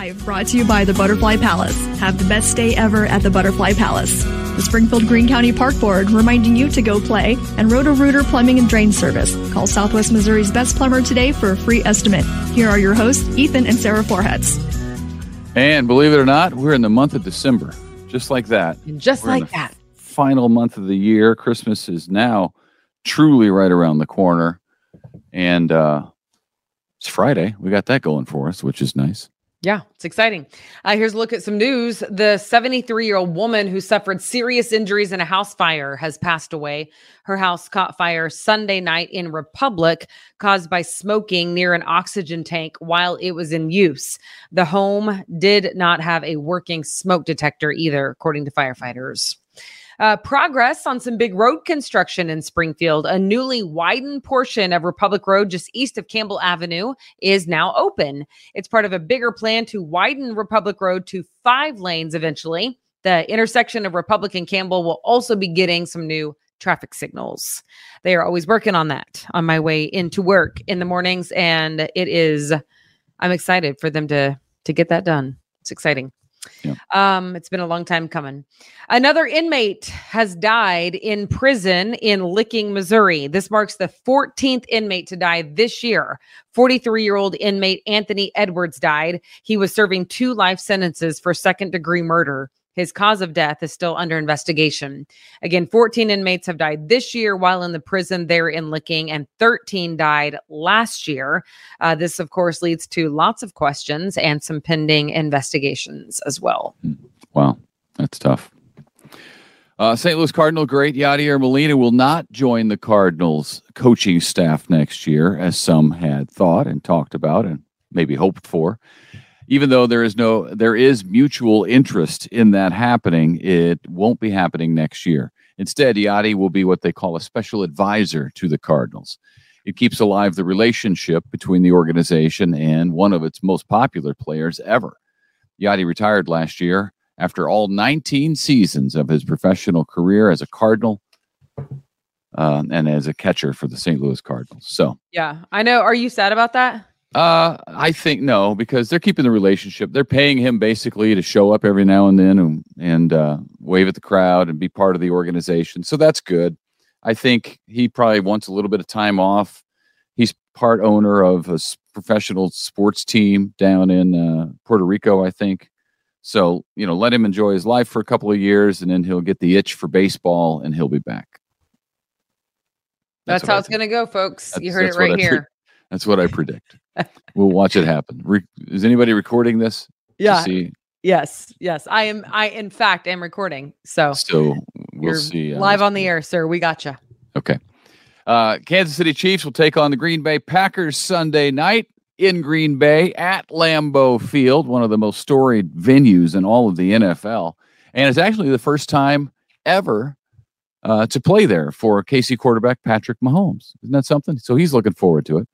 I've brought to you by the Butterfly Palace. Have the best day ever at the Butterfly Palace. The Springfield Greene County Park Board reminding you to go play and Roto-Rooter Plumbing and Drain Service. Call Southwest Missouri's best plumber today for a free estimate. Here are your hosts, Ethan and Sarah Forhetz. And believe it or not, we're in the month of December. Just like that. And just We're in like the that. Final month of the year. Christmas is now truly right around the corner. And uh it's Friday. We got that going for us, which is nice. Yeah, it's exciting. Uh, here's a look at some news. The 73 year old woman who suffered serious injuries in a house fire has passed away. Her house caught fire Sunday night in Republic, caused by smoking near an oxygen tank while it was in use. The home did not have a working smoke detector either, according to firefighters. Uh, progress on some big road construction in Springfield. A newly widened portion of Republic Road just east of Campbell Avenue is now open. It's part of a bigger plan to widen Republic Road to five lanes eventually. The intersection of Republic and Campbell will also be getting some new traffic signals. They are always working on that on my way into work in the mornings and it is I'm excited for them to to get that done. It's exciting. Yeah. Um, it's been a long time coming. Another inmate has died in prison in Licking, Missouri. This marks the 14th inmate to die this year. 43 year old inmate Anthony Edwards died. He was serving two life sentences for second degree murder. His cause of death is still under investigation. Again, 14 inmates have died this year while in the prison there in Licking, and 13 died last year. Uh, this, of course, leads to lots of questions and some pending investigations as well. Wow, that's tough. Uh, St. Louis Cardinal great Yadier Molina will not join the Cardinals coaching staff next year, as some had thought and talked about and maybe hoped for. Even though there is no, there is mutual interest in that happening, it won't be happening next year. Instead, Yadi will be what they call a special advisor to the Cardinals. It keeps alive the relationship between the organization and one of its most popular players ever. Yadi retired last year after all 19 seasons of his professional career as a Cardinal uh, and as a catcher for the St. Louis Cardinals. So, Yeah, I know. Are you sad about that? Uh, I think no, because they're keeping the relationship. They're paying him basically to show up every now and then and, and uh, wave at the crowd and be part of the organization. So that's good. I think he probably wants a little bit of time off. He's part owner of a professional sports team down in uh, Puerto Rico, I think. So, you know, let him enjoy his life for a couple of years and then he'll get the itch for baseball and he'll be back. That's, what how it's going to go, folks. you heard it right I pre- here. That's what I predict. We'll watch it happen. Re- is anybody recording this? Yeah. Yes. Yes. I am. I, in fact, am recording. So So we'll see. uh, live on the air, sir. We got you. Okay. Uh, Kansas City Chiefs will take on the Green Bay Packers Sunday night in Green Bay at Lambeau Field, one of the most storied venues in all of the NFL. And it's actually the first time ever uh, to play there for KC quarterback Patrick Mahomes. Isn't that something? So he's looking forward to it.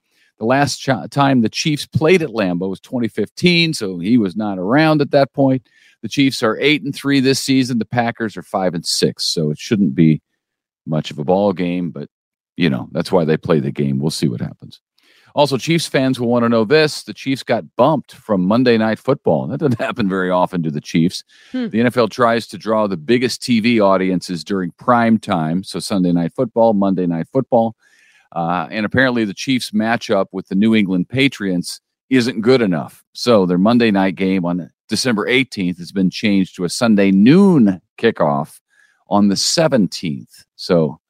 The last ch- time the Chiefs played at Lambeau was 2015, so he was not around at that point. The Chiefs are eight and three this season. The Packers are five and six, so it shouldn't be much of a ball game, but you know that's why they play the game. We'll see what happens. Also, Chiefs fans will want to know this: the Chiefs got bumped from Monday Night Football. That doesn't happen very often to the Chiefs. Hmm. The NFL tries to draw the biggest TV audiences during prime time, so Sunday Night Football, Monday Night Football, uh, and apparently the Chiefs matchup with the New England Patriots isn't good enough. So their Monday night game on December 18th has been changed to a Sunday noon kickoff on the 17th. So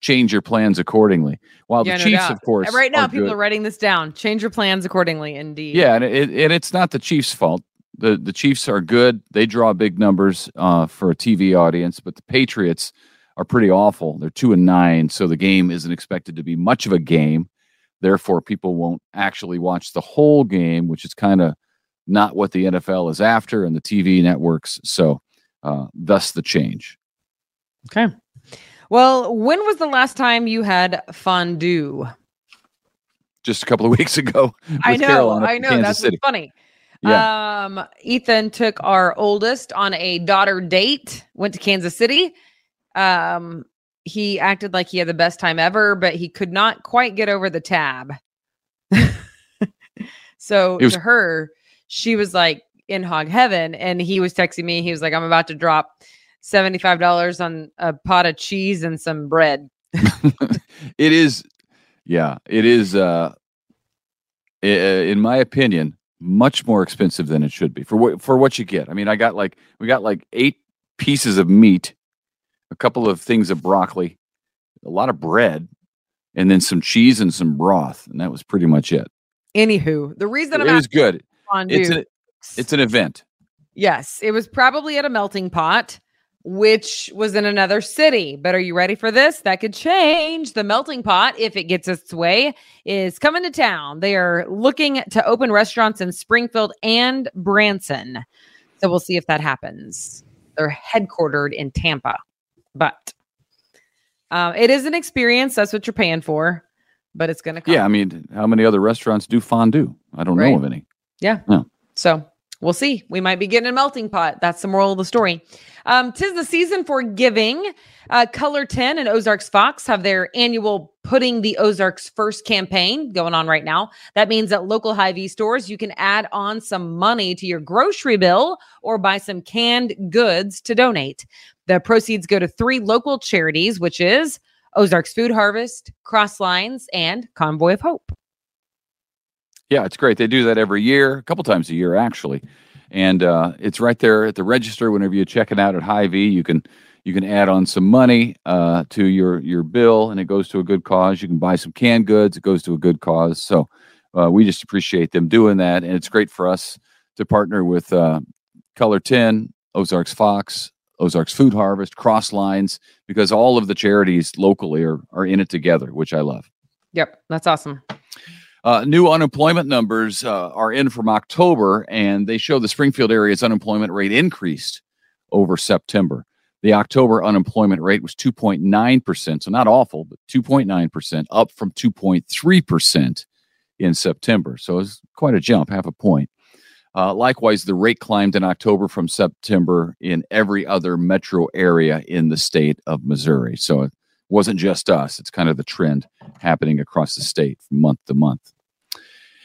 change your plans accordingly. While Yeah, the no Chiefs, doubt. of course, right now, are people good- are writing this down. Change your plans accordingly. Indeed. yeah, and, it, and it's not the Chiefs' fault. the The Chiefs are good; they draw big numbers uh, for a TV audience, but the Patriots are pretty awful. They're two and nine, so the game isn't expected to be much of a game. Therefore, people won't actually watch the whole game, which is kind of not what the NFL is after and the TV networks. So, uh, thus the change. Okay. Well, when was the last time you had fondue? Just a couple of weeks ago, I know. Carolina I know. Kansas That's City. funny. Yeah. Um, Ethan took our oldest on a daughter date, went to Kansas City. Um, he acted like he had the best time ever, but he could not quite get over the tab. so was- to her, she was like in hog heaven and he was texting me. He was like, I'm about to drop $75 on a pot of cheese and some bread. it is, yeah, it is, uh, in my opinion, much more expensive than it should be for what for what you get. I mean, I got like we got like eight pieces of meat, a couple of things of broccoli, a lot of bread, and then some cheese and some broth, and that was pretty much it. Anywho, the reason it I'm was good. Fondue, It's an it's an event. yes, it was probably at a melting pot, which was in another city. But are you ready for this? That could change. The melting pot, if it gets its way, is coming to town. They are looking to open restaurants in Springfield and Branson. So we'll see if that happens. They're headquartered in Tampa, but um, it is an experience. That's what you're paying for, but it's going to come. Yeah, I mean, how many other restaurants do fondue? I don't Right. know of any. Yeah. So we'll see. We might be getting a melting pot. That's the moral of the story. Um, tis the season for giving. Uh, KOLR 10 and Ozarks Fox have their annual Putting the Ozarks First campaign going on right now. That means at local Hy-Vee stores, you can add on some money to your grocery bill or buy some canned goods to donate. The proceeds go to three local charities, which is Ozarks Food Harvest, Cross Lines, and Convoy of Hope. Yeah, it's great. They do that every year, a couple times a year actually, and uh, it's right there at the register. Whenever you check it out at Hy-Vee, you can you can add on some money uh, to your your bill, and it goes to a good cause. You can buy some canned goods; it goes to a good cause. So uh, we just appreciate them doing that, and it's great for us to partner with uh, KOLR Ten, Ozarks Fox, Ozarks Food Harvest, Cross Lines, because all of the charities locally are are in it together, which I love. Yep, that's awesome. Uh, new unemployment numbers uh, are in from October, and they show the Springfield area's unemployment rate increased over September. The October unemployment rate was 2.9%, so not awful, but 2.9%, up from 2.3% in September. So it's quite a jump, half a point. Uh, likewise, the rate climbed in October from September in every other metro area in the state of Missouri. So it wasn't just us, it's kind of the trend happening across the state from month to month.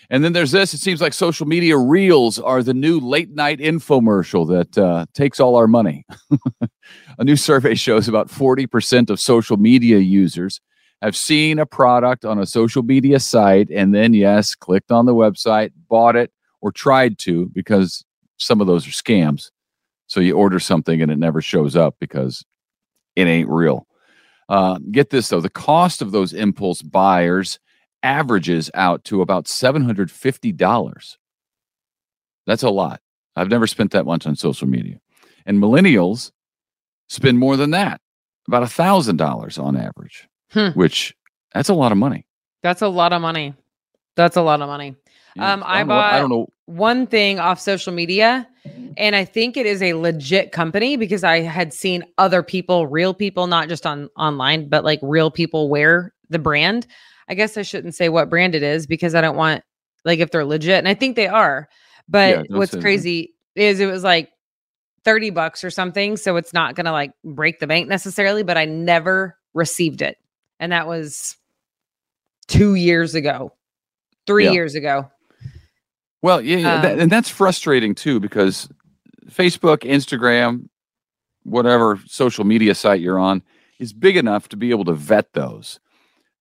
And then there's this. It seems like social media reels are the new late night infomercial that uh, takes all our money. a new survey shows about 40% of social media users have seen a product on a social media site and then, yes, clicked on the website, bought it, or tried to because some of those are scams. So you order something and it never shows up because it ain't real. Uh, get this though, the cost of those impulse buyers averages out to about $750. That's a lot. I've never spent that much on social media. And millennials spend more than that, about $1,000 on average, Hmm. which that's a lot of money. That's a lot of money. That's a lot of money. Yeah, Um, I know what- I don't know. One thing off social media, and I think it is a legit company because I had seen other people, real people, not just on online, but like real people wear the brand. I guess I shouldn't say what brand it is because I don't want like if they're legit, and I think they are. But Yeah, what's crazy is it was like 30 bucks or something. So it's not gonna like break the bank necessarily, but I never received it. And that was two years ago, three Yeah. years ago. Well, yeah, yeah that, Um, and that's frustrating too because Facebook, Instagram, whatever social media site you're on is big enough to be able to vet those.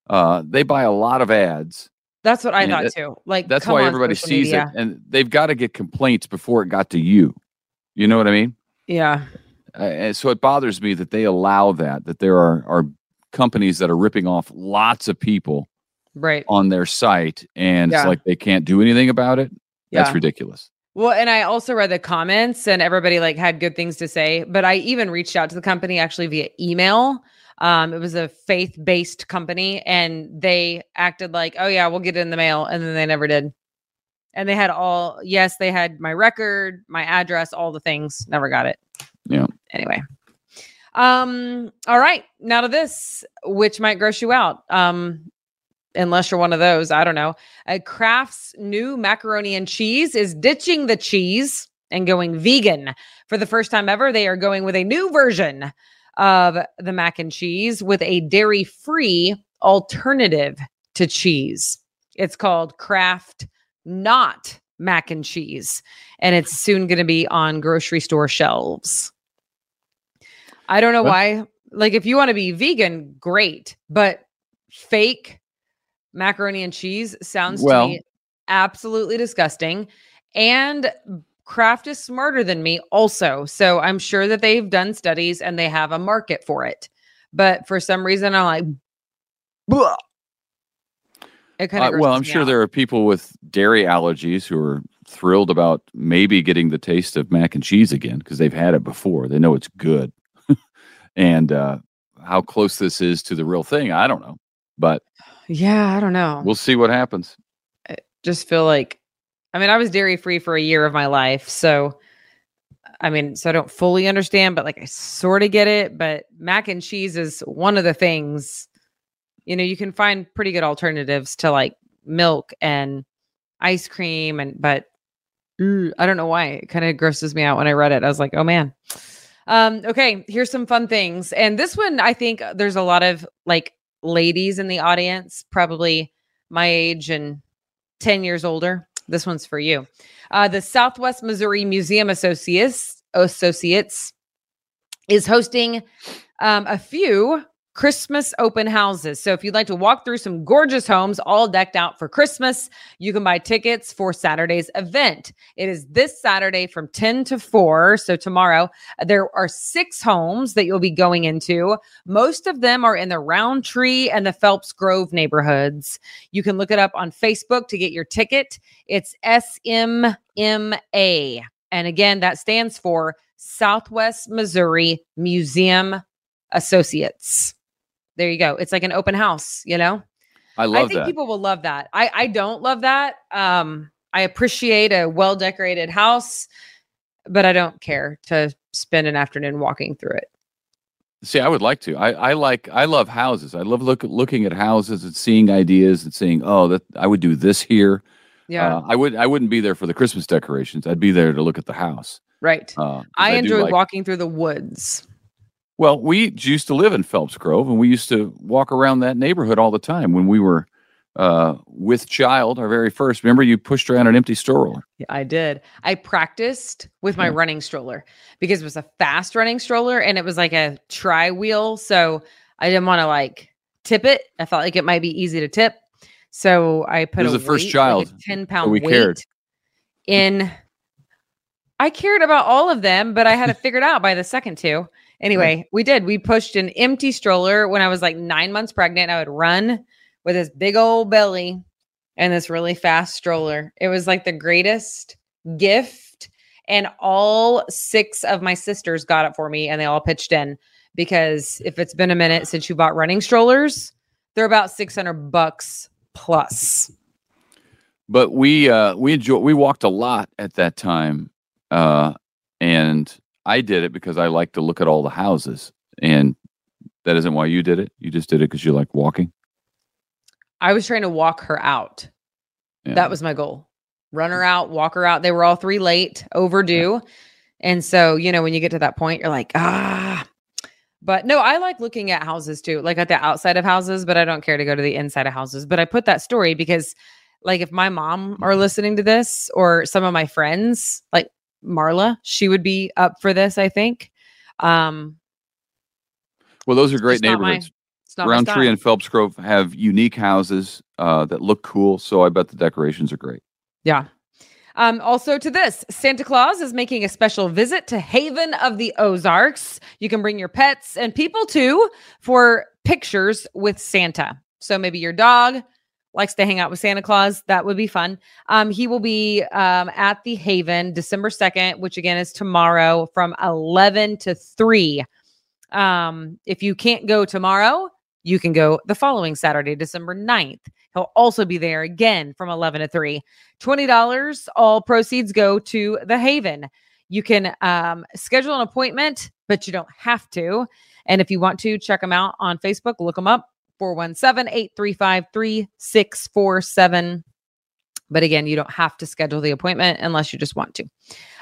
Uh, they buy a lot of ads. That's what I thought that- too. Like That's why everybody sees media. it, and they've got to get complaints before it got to you. You know what I mean? Yeah. Uh, and so it bothers me that they allow that. That there are are companies that are ripping off lots of people Right. on their site, and Yeah. it's like they can't do anything about it. That's ridiculous. Well, and I also read the comments and everybody like had good things to say, but I even reached out to the company actually via email. Um, it was a faith-based company and they acted like, "Oh yeah, we'll get it in the mail." And then they never did. And they had all yes, they had my record, my address, all the things, never got it. Yeah. Anyway. Um all right, now to this which might gross you out. Um unless you're one of those, I don't know. Uh, Kraft's new macaroni and cheese is ditching the cheese and going vegan. For the first time ever, they are going with a new version of the mac and cheese with a dairy free alternative to cheese. It's called Kraft Not mac and cheese, and it's soon going to be on grocery store shelves. I don't know Well- why. Like, if you want to be vegan, great, but fake macaroni and cheese sounds Well- to me absolutely disgusting. And Kraft is smarter than me, also. So I'm sure that they've done studies and they have a market for it. But for some reason, I'm like, "Bleh." it kind Uh, well, I'm sure there are people with dairy allergies who are thrilled about maybe getting the taste of mac and cheese again because they've had it before. They know it's good. and uh, how close this is to the real thing, I don't know. But Yeah, I don't know. we'll see what happens. just feel like I mean, I was dairy free for a year of my life. So I mean, so I don't fully understand, but like I sort of get it. But mac and cheese is one of the things, you know, you can find pretty good alternatives to like milk and ice cream and but mm, I don't know why. It kind of grosses me out when I read it. I was like, oh man. Um, okay, here's some fun things. And this one, I think there's a lot of like ladies in the audience, probably my age and 10 years older. This one's for you. Uh, the Southwest Missouri Museum Associates Associates is hosting um, a few Christmas open houses. So if you'd like to walk through some gorgeous homes all decked out for Christmas, you can buy tickets for Saturday's event. It is this Saturday from 10 to 4. So tomorrow, there are six homes that you'll be going into. Most of them are in the Rountree and the Phelps Grove neighborhoods. You can look it up on Facebook to get your ticket. It's SMMA. And again, that stands for Southwest Missouri Museum Associates. There you go. It's like an open house, you know? I love I think that. people will love that. I I don't love that. Um I appreciate a well-decorated house, but I don't care to spend an afternoon walking through it. See, I would like to. I, I like. I love houses. I love look looking at houses and seeing ideas and seeing, oh, that I would do this here. Yeah. Uh, I would. I wouldn't be there for the Christmas decorations. I'd be there to look at the house. right. Uh, I do enjoy like- walking through the woods. Well, we used to live in Phelps Grove, and we used to walk around that neighborhood all the time when we were uh, with child. Our very first. Remember, you pushed around an empty stroller. Yeah, I did. I practiced with my Yeah. running stroller because it was a fast running stroller and it was like a tri wheel. So I didn't want to like tip it. I felt like it might be easy to tip. So I put it was a the first weight, child, like 10 pound we weight cared. in. I cared about all of them, but I had it figured out by the second two. Anyway, we did. We pushed an empty stroller when I was like nine months pregnant. I would run with this big old belly and this really fast stroller. It was like the greatest gift. And all six of my sisters got it for me and they all pitched in because if it's been a minute since you bought running strollers, they're about 600 bucks plus. But we uh, we enjoy. We walked a lot at that time, uh, and I did it because I like to look at all the houses. And that isn't why you did it. You just did it because you like walking. I was trying to walk her out. Yeah. That was my goal. Run her out, walk her out. They were all three late, overdue. And so, you know, when you get to that point, you're like, ah. But no, I like looking at houses too, like at the outside of houses, but I don't care to go to the inside of houses. But I put that story because, like, if my mom are listening to this or some of my friends, like Marla, she would be up for this, I think. Um, Well, those are great just not my- neighborhoods. it's not Rountree and Phelps Grove have unique houses uh, that look cool. So I bet the decorations are great. Yeah. Um, also, to this, Santa Claus is making a special visit to Haven of the Ozarks. You can bring your pets and people too for pictures with Santa. So maybe your dog likes to hang out with Santa Claus. That would be fun. Um, he will be um, at the Haven December 2nd, which again is tomorrow from 11 to 3. Um, if you can't go tomorrow, you can go the following Saturday, December 9th. He'll also be there again from 11 to 3. $20. All proceeds go to the Haven. You can um, schedule an appointment, but you don't have to. And if you want to, check them out on Facebook. Look them up 417 835 3647. But again, you don't have to schedule the appointment unless you just want to.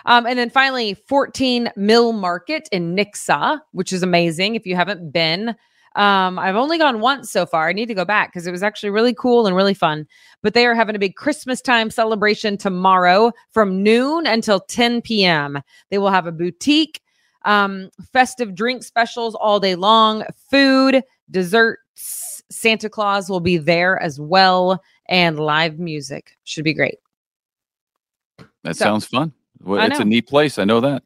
Um, and then finally, 14 Mill Market in Nixa, which is amazing. If you haven't been, Um, I've only gone once so far. I need to go back because it was actually really cool and really fun. But they are having a big Christmas time celebration tomorrow from noon until 10 p.m. They will have a boutique, um, festive drink specials all day long, food, desserts. Santa Claus will be there as well, and live music. Should be great. That So- sounds fun. Well, it's a neat place. I know that.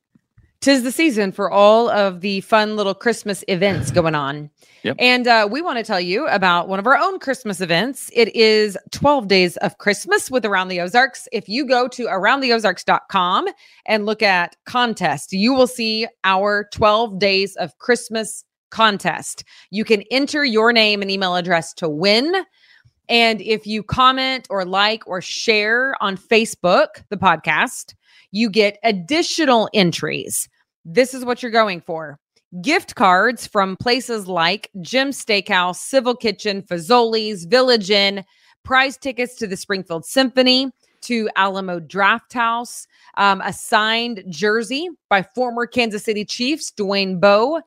Tis the season for all of the fun little Christmas events going on. Yep. And uh, we want to tell you about one of our own Christmas events. It is 12 Days of Christmas with Around the Ozarks. If you go to aroundtheozarks.com and look at contest, you will see our 12 Days of Christmas contest. You can enter your name and email address to win. And if you comment or like or share on Facebook, the podcast, you get additional entries. This is what you're going for gift cards from places like Jim Steakhouse, Civil Kitchen, Fazoli's, Village Inn, prize tickets to the Springfield Symphony, to Alamo Draft House, um, a signed jersey by former Kansas City Chiefs, Dwayne Bowe.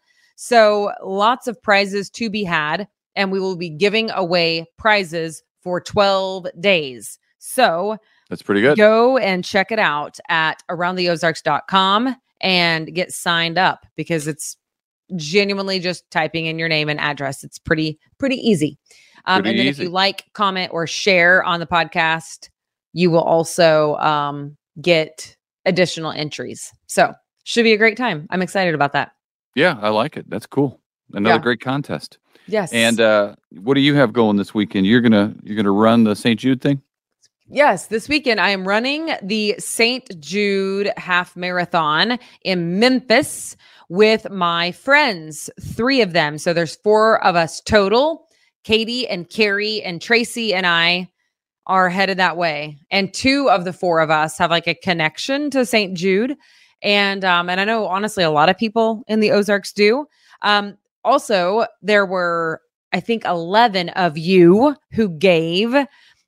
So lots of prizes to be had. And we will be giving away prizes for 12 days. So That's pretty good. go and check it out at aroundtheozarks.com and get signed up because it's genuinely just typing in your name and address. It's pretty, pretty easy. Um, Pretty and then if you like, comment, or share on the podcast, you will also um, get additional entries. So should be a great time. I'm excited about that. Yeah, I like it. That's cool. Another Yeah. great contest. Yes. And uh, what do you have going this weekend? You're gonna you're gonna run the St. Jude thing. Yes, this weekend I am running the St. Jude half marathon in Memphis with my friends, three of them. So there's four of us total. Katie and Carrie and Tracy and I are headed that way. And two of the four of us have like a connection to St. Jude. And um, and I know honestly a lot of people in the Ozarks do. Um, also, there were, I think, 11 of you who gave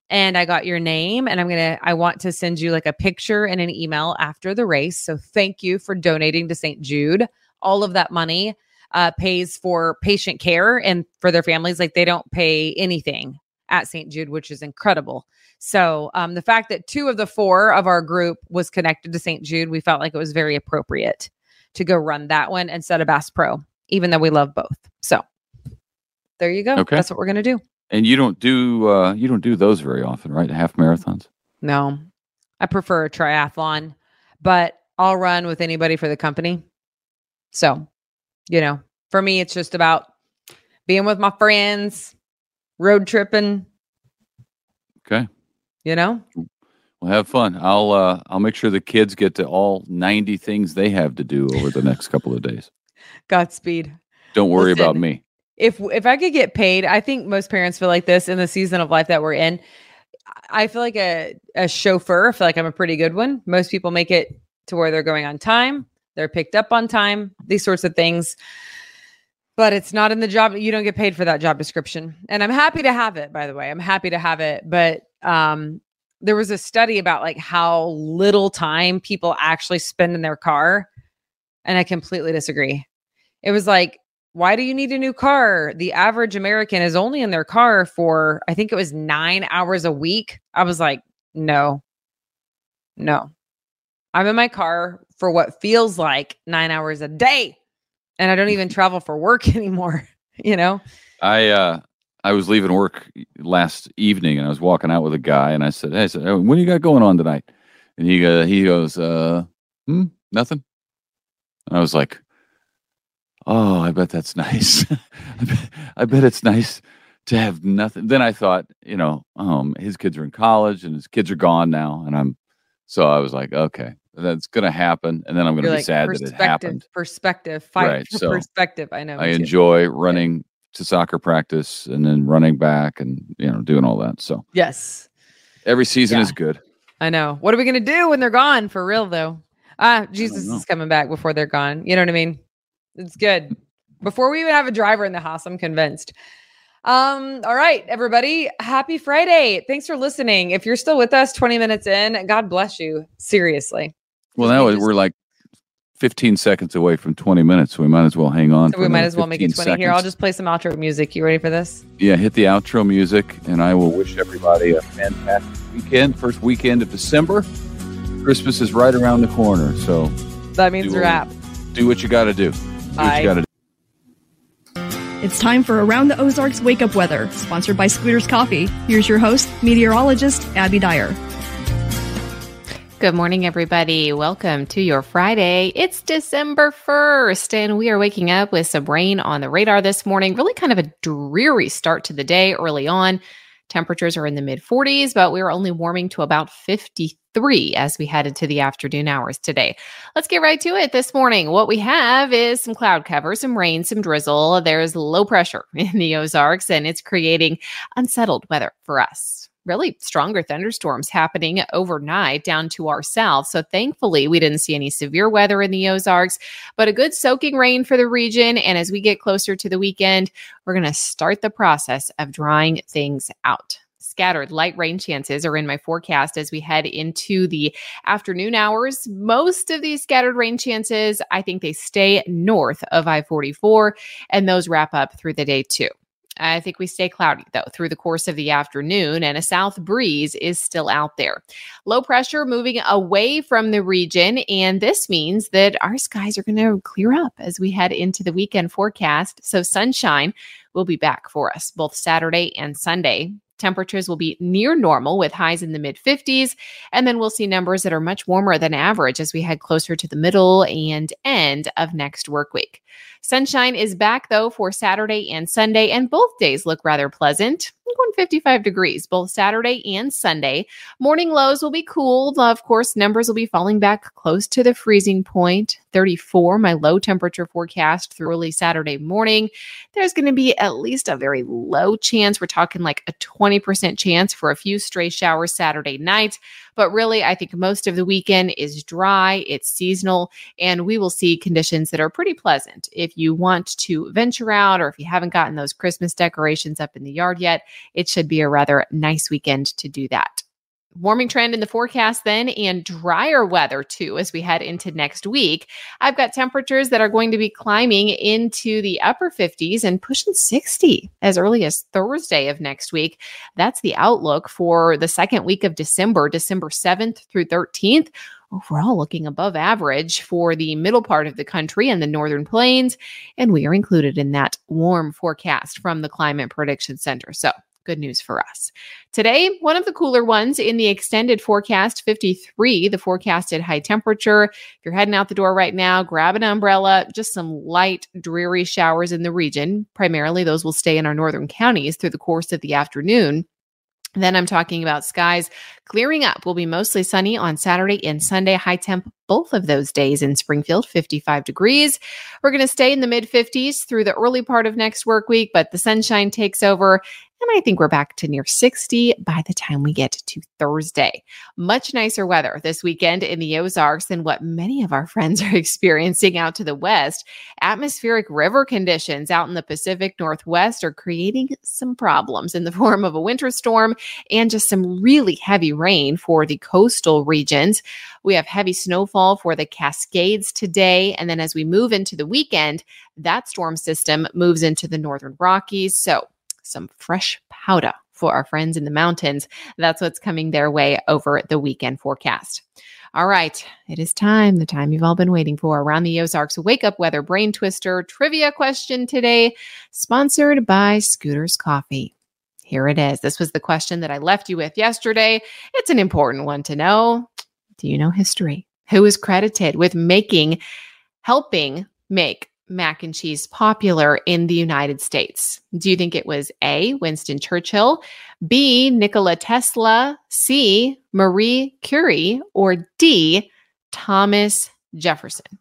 and I got your name and I'm to I want to send you like a picture and an email after the race. So thank you for donating to St. Jude. All of that money uh, pays for patient care and for their families like they don't pay anything at St. Jude, which is incredible. So um, the fact that two of the four of our group was connected to St. Jude, we felt like it was very appropriate to go run that one instead of Bass Pro, even though we love both. So there you go. Okay. That's what we're gonna do. And you don't do uh, you don't do those very often, right? Half marathons. No, I prefer a triathlon, but I'll run with anybody for the company. So, you know, for me, it's just about being with my friends, road tripping, Okay. You know? Well, have fun. I'll uh, I'll make sure the kids get to all 90 things they have to do over the next couple of days. Godspeed. Don't worry about me. If if I could get paid, I think most parents feel like this in the season of life that we're in. I feel like a, a chauffeur. I feel like I'm a pretty good one. Most people make it to where they're going on time, they're picked up on time, these sorts of things. But it's not in the job. You don't get paid for that job description. And I'm happy to have it, by the way. I'm happy to have it. But um, there was a study about like how little time people actually spend in their car. And I completely disagree. It was like, why do you need a new car? The average American is only in their car for, I think it was nine hours a week. I was like, no, no. I'm in my car for what feels like nine hours a day. And I don't even travel for work anymore, you know? I uh I was leaving work last evening and I was walking out with a guy and I said, "Hey, I said, "Oh, what do you got going on tonight?" And he go, he goes, "Uh, hmm, nothing." And I was like, "Oh, I bet that's nice. I, bet, I bet it's nice to have nothing." Then I thought, you know, um, his kids are in college and his kids are gone now, and I'm so I was like, okay, that's gonna happen, and then I'm gonna be like, sad that it perspective, happened. perspective, fight Right, so perspective. I know. I me too. enjoy running to soccer practice and then running back and you know doing all that. So Yes. every season Yeah. is good. I know. What are we going to do when they're gone for real, though? Ah, Jesus is coming back before they're gone. You know what I mean? It's good. Before we even have a driver in the house, I'm convinced. Um, all right, everybody. Happy Friday. Thanks for listening. If you're still with us 20 minutes in, God bless you. Seriously. Well, now be just- we're like 15 seconds away from 20 minutes, so we might as well hang on. So we might as well make it 20. Here, I'll just play some outro music. You ready for this? Yeah, hit the outro music, and I will wish everybody a fantastic weekend. First weekend of December. Christmas is right around the corner, so that means wrap. Do what you got to do. do what you got to do. It's time for Around the Ozarks Wake Up Weather, sponsored by Scooters Coffee. Here's your host, meteorologist Abby Dyer. Good morning, everybody. Welcome to your Friday. It's December 1st, and we are waking up with some rain on the radar this morning. Really kind of a dreary start to the day early on. Temperatures are in the mid 40s, but we are only warming to about 53 as we head into the afternoon hours today. Let's get right to it this morning. What we have is some cloud cover, some rain, some drizzle. There's low pressure in the Ozarks, and it's creating unsettled weather for us really stronger thunderstorms happening overnight down to our south. So thankfully, we didn't see any severe weather in the Ozarks, but a good soaking rain for the region. And as we get closer to the weekend, we're going to start the process of drying things out scattered light rain chances are in my forecast as we head into the afternoon hours. Most of these scattered rain chances, I think they stay north of I 44, and those wrap up through the day too. I think we stay cloudy though through the course of the afternoon, and a south breeze is still out there. Low pressure moving away from the region, and this means that our skies are going to clear up as we head into the weekend forecast. So, sunshine will be back for us both Saturday and Sunday. Temperatures will be near normal with highs in the mid 50s. And then we'll see numbers that are much warmer than average as we head closer to the middle and end of next work week. Sunshine is back though for Saturday and Sunday, and both days look rather pleasant. Going 55 degrees both Saturday and Sunday. Morning lows will be cool. Of course, numbers will be falling back close to the freezing point. 34, my low temperature forecast through early Saturday morning. There's going to be at least a very low chance. We're talking like a 20% chance for a few stray showers Saturday night. But really, I think most of the weekend is dry, it's seasonal, and we will see conditions that are pretty pleasant. If you want to venture out or if you haven't gotten those Christmas decorations up in the yard yet, it should be a rather nice weekend to do that warming trend in the forecast then and drier weather too as we head into next week. I've got temperatures that are going to be climbing into the upper 50s and pushing 60 as early as Thursday of next week. That's the outlook for the second week of December, December 7th through 13th overall looking above average for the middle part of the country and the northern plains. And we are included in that warm forecast from the Climate Prediction Center. So Good news for us. Today, one of the cooler ones in the extended forecast 53, the forecasted high temperature. If you're heading out the door right now, grab an umbrella, just some light, dreary showers in the region. Primarily, those will stay in our northern counties through the course of the afternoon. Then I'm talking about skies clearing up. Will be mostly sunny on Saturday and Sunday. High temp both of those days in Springfield, 55 degrees. We're going to stay in the mid 50s through the early part of next work week, but the sunshine takes over and I think we're back to near 60 by the time we get to Thursday. Much nicer weather this weekend in the Ozarks than what many of our friends are experiencing out to the west. Atmospheric river conditions out in the Pacific Northwest are creating some problems in the form of a winter storm and just some really heavy rain for the coastal regions. We have heavy snowfall for the Cascades today. And then as we move into the weekend, that storm system moves into the northern Rockies. So some fresh powder for our friends in the mountains. That's what's coming their way over the weekend forecast. All right, it is time, the time you've all been waiting for. Around the Ozarks Wake Up Weather Brain Twister trivia question today, sponsored by Scooters Coffee. Here it is. This was the question that I left you with yesterday. It's an important one to know. Do you know history? Who is credited with making, helping make mac and cheese popular in the United States? Do you think it was A, Winston Churchill, B, Nikola Tesla, C, Marie Curie, or D, Thomas Jefferson?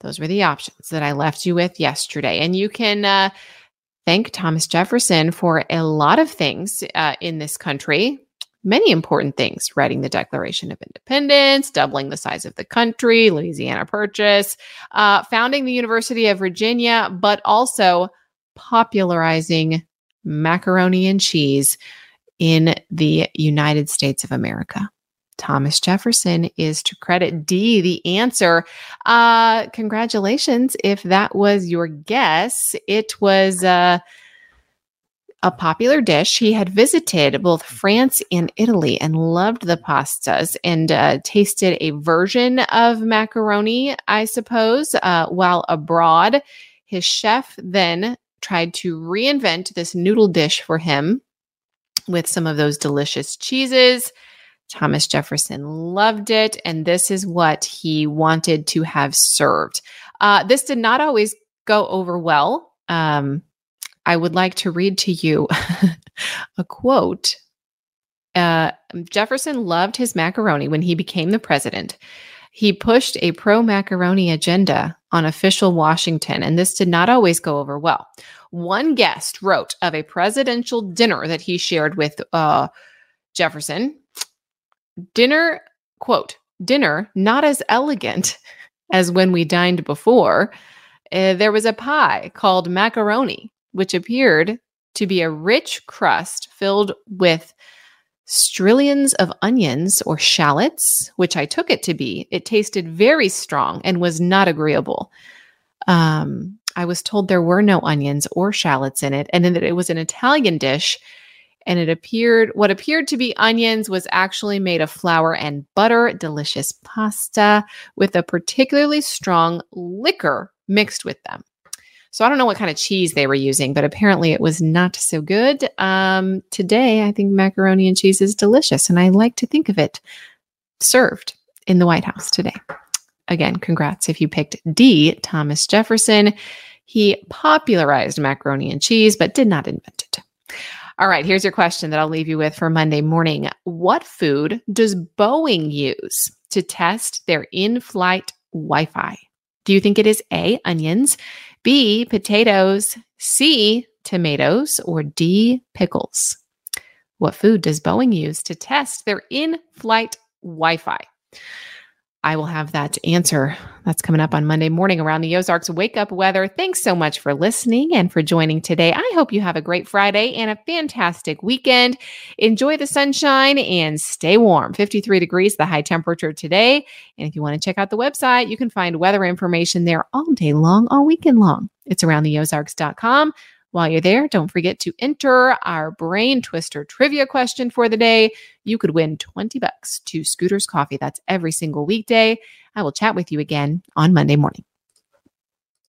Those were the options that I left you with yesterday. And you can uh, thank Thomas Jefferson for a lot of things uh, in this country many important things writing the Declaration of Independence, doubling the size of the country, Louisiana Purchase, uh, founding the University of Virginia, but also popularizing macaroni and cheese in the United States of America. Thomas Jefferson is to credit D the answer. Uh, congratulations if that was your guess. It was uh, a popular dish. He had visited both France and Italy and loved the pastas and uh, tasted a version of macaroni, I suppose, uh, while abroad. His chef then tried to reinvent this noodle dish for him with some of those delicious cheeses. Thomas Jefferson loved it, and this is what he wanted to have served. Uh, this did not always go over well. Um, I would like to read to you a quote. Uh, Jefferson loved his macaroni when he became the president. He pushed a pro macaroni agenda on official Washington, and this did not always go over well. One guest wrote of a presidential dinner that he shared with uh, Jefferson. Dinner, quote, dinner not as elegant as when we dined before. Uh, there was a pie called macaroni, which appeared to be a rich crust filled with strillions of onions or shallots, which I took it to be. It tasted very strong and was not agreeable. Um, I was told there were no onions or shallots in it, and that it was an Italian dish. And it appeared, what appeared to be onions was actually made of flour and butter, delicious pasta with a particularly strong liquor mixed with them. So I don't know what kind of cheese they were using, but apparently it was not so good. Um, today, I think macaroni and cheese is delicious, and I like to think of it served in the White House today. Again, congrats if you picked D, Thomas Jefferson. He popularized macaroni and cheese, but did not invent it. All right, here's your question that I'll leave you with for Monday morning. What food does Boeing use to test their in flight Wi Fi? Do you think it is A, onions, B, potatoes, C, tomatoes, or D, pickles? What food does Boeing use to test their in flight Wi Fi? I will have that answer. That's coming up on Monday morning around the Ozarks Wake Up Weather. Thanks so much for listening and for joining today. I hope you have a great Friday and a fantastic weekend. Enjoy the sunshine and stay warm. 53 degrees, the high temperature today. And if you want to check out the website, you can find weather information there all day long, all weekend long. It's aroundtheozarks.com. While you're there, don't forget to enter our brain twister trivia question for the day. You could win 20 bucks to Scooters Coffee. That's every single weekday. I will chat with you again on Monday morning.